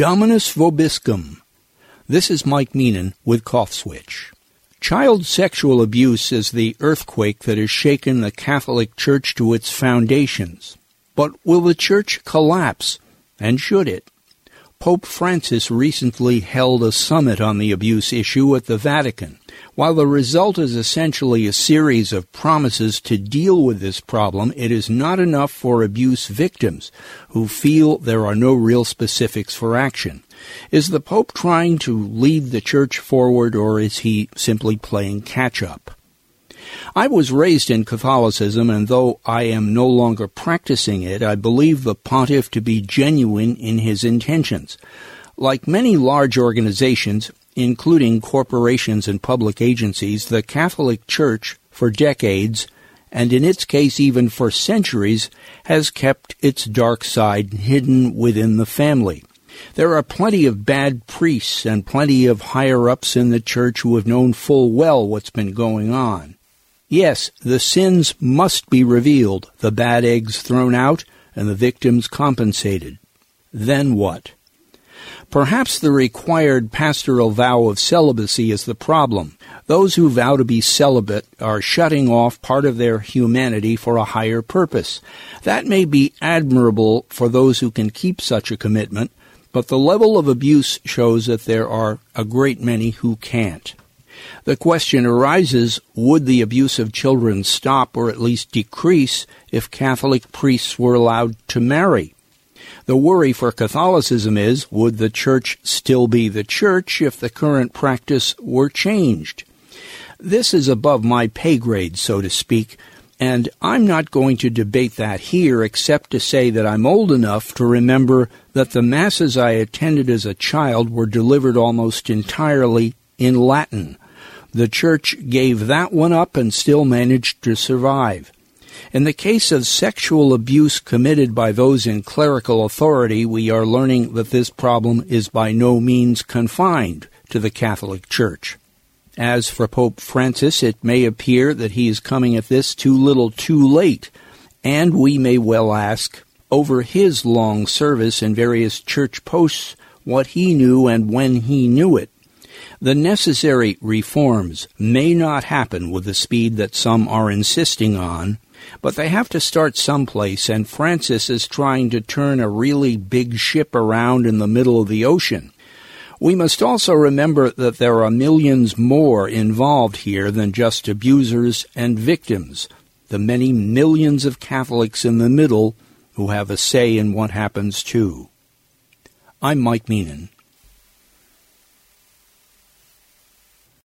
Dominus Vobiscum. This is Mike Meenan with Cough Switch. Child sexual abuse is the earthquake that has shaken the Catholic Church to its foundations. But will the Church collapse? And should it? Pope Francis recently held a summit on the abuse issue at the Vatican. While the result is essentially a series of promises to deal with this problem, it is not enough for abuse victims who feel there are no real specifics for action. Is the Pope trying to lead the Church forward or is he simply playing catch up? I was raised in Catholicism, and though I am no longer practicing it, I believe the pontiff to be genuine in his intentions. Like many large organizations, including corporations and public agencies, the Catholic Church, for decades, and in its case even for centuries, has kept its dark side hidden within the family. There are plenty of bad priests and plenty of higher ups in the church who have known full well what's been going on. Yes, the sins must be revealed, the bad eggs thrown out, and the victims compensated. Then what? Perhaps the required pastoral vow of celibacy is the problem. Those who vow to be celibate are shutting off part of their humanity for a higher purpose. That may be admirable for those who can keep such a commitment, but the level of abuse shows that there are a great many who can't. The question arises would the abuse of children stop or at least decrease if Catholic priests were allowed to marry? The worry for Catholicism is would the church still be the church if the current practice were changed? This is above my pay grade, so to speak, and I'm not going to debate that here except to say that I'm old enough to remember that the Masses I attended as a child were delivered almost entirely in Latin. The Church gave that one up and still managed to survive. In the case of sexual abuse committed by those in clerical authority, we are learning that this problem is by no means confined to the Catholic Church. As for Pope Francis, it may appear that he is coming at this too little too late, and we may well ask, over his long service in various church posts, what he knew and when he knew it. The necessary reforms may not happen with the speed that some are insisting on, but they have to start someplace, and Francis is trying to turn a really big ship around in the middle of the ocean. We must also remember that there are millions more involved here than just abusers and victims, the many millions of Catholics in the middle who have a say in what happens too. I'm Mike Meenan.